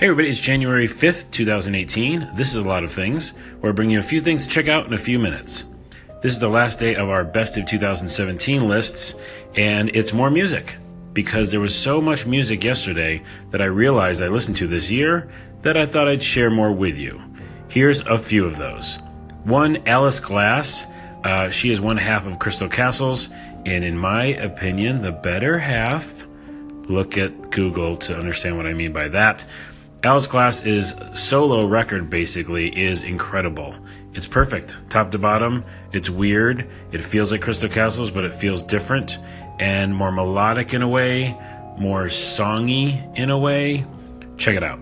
Hey everybody, it's January 5th, 2018. This is a lot of things. We're bringing you a few things to check out in a few minutes. This is the last day of our best of 2017 lists, and it's more music because there was so much music yesterday that I realized I listened to this year that I thought I'd share more with you. Here's a few of those. One, Alice Glass. Uh, she is one half of Crystal Castles, and in my opinion, the better half. Look at Google to understand what I mean by that. Alice Glass is solo record basically is incredible. It's perfect, top to bottom. It's weird. It feels like Crystal Castles, but it feels different and more melodic in a way, more songy in a way. Check it out.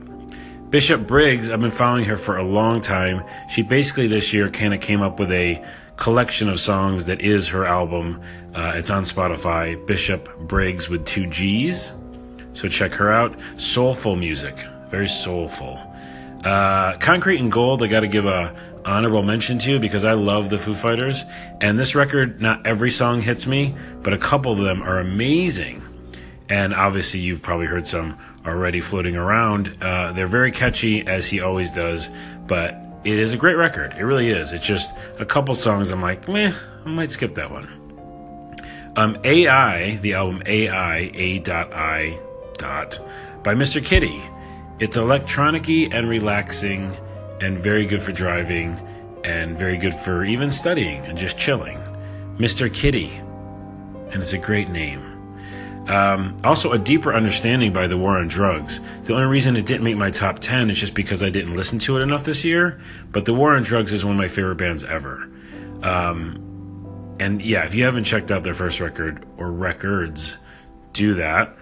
Bishop Briggs, I've been following her for a long time. She basically this year kind of came up with a collection of songs that is her album. Uh, it's on Spotify. Bishop Briggs with two G's. So check her out. Soulful music very soulful. Uh, Concrete and Gold, I got to give a honorable mention to because I love the Foo Fighters. And this record, not every song hits me, but a couple of them are amazing. And obviously, you've probably heard some already floating around. Uh, they're very catchy, as he always does, but it is a great record. It really is. It's just a couple songs I'm like, meh, I might skip that one. Um, AI, the album AI, A dot I dot, by Mr. Kitty. It's electronicy and relaxing and very good for driving and very good for even studying and just chilling. Mr. Kitty. And it's a great name. Um, also, a deeper understanding by the war on drugs. The only reason it didn't make my top 10 is just because I didn't listen to it enough this year. But the war on drugs is one of my favorite bands ever. Um, and yeah, if you haven't checked out their first record or records, do that.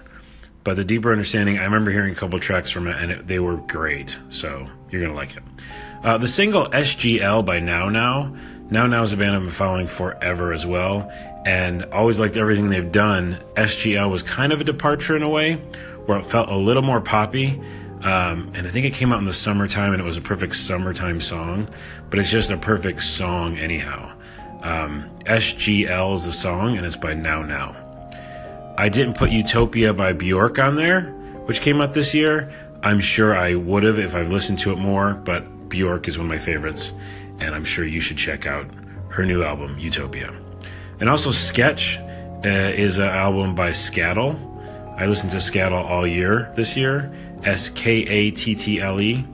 But the deeper understanding, I remember hearing a couple tracks from it, and it, they were great. So you're gonna like it. Uh, the single SGL by Now Now. Now Now is a band I've been following forever as well, and always liked everything they've done. SGL was kind of a departure in a way, where it felt a little more poppy. Um, and I think it came out in the summertime, and it was a perfect summertime song. But it's just a perfect song anyhow. Um, SGL is the song, and it's by Now Now. I didn't put Utopia by Bjork on there, which came out this year. I'm sure I would have if I've listened to it more, but Bjork is one of my favorites, and I'm sure you should check out her new album, Utopia. And also, Sketch uh, is an album by Skattle. I listened to Skattle all year this year, S K A T T L E,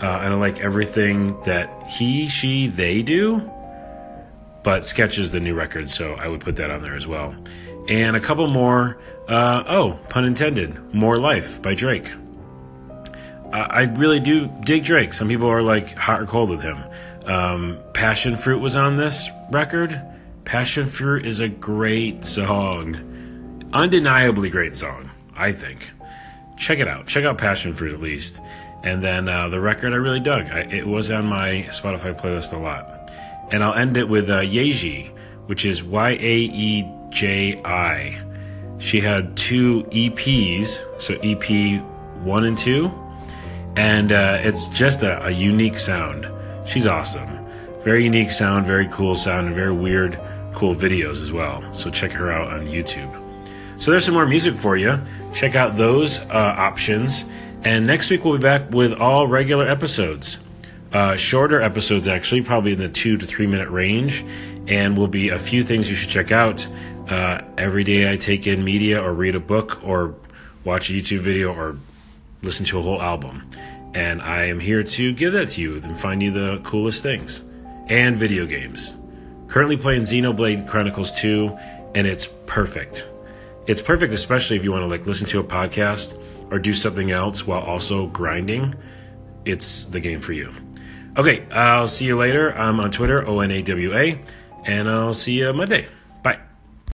uh, and I like everything that he, she, they do. But Sketch is the new record, so I would put that on there as well and a couple more. Uh, oh, pun intended. More Life by Drake. Uh, I really do dig Drake. Some people are like hot or cold with him. Um, Passion Fruit was on this record. Passion Fruit is a great song. Undeniably great song, I think. Check it out. Check out Passion Fruit at least. And then uh, the record I really dug. I, it was on my Spotify playlist a lot. And I'll end it with uh, Yaeji, which is Y A E J.I. She had two EPs, so EP one and two, and uh, it's just a, a unique sound. She's awesome. Very unique sound, very cool sound, and very weird, cool videos as well. So check her out on YouTube. So there's some more music for you. Check out those uh, options. And next week we'll be back with all regular episodes. Uh, shorter episodes, actually, probably in the two to three minute range, and will be a few things you should check out uh, every day I take in media or read a book or watch a YouTube video or listen to a whole album. And I am here to give that to you and find you the coolest things. And video games. Currently playing Xenoblade Chronicles 2, and it's perfect. It's perfect, especially if you want to like listen to a podcast or do something else while also grinding. It's the game for you. Okay, I'll see you later. I'm on Twitter, O N A W A, and I'll see you Monday.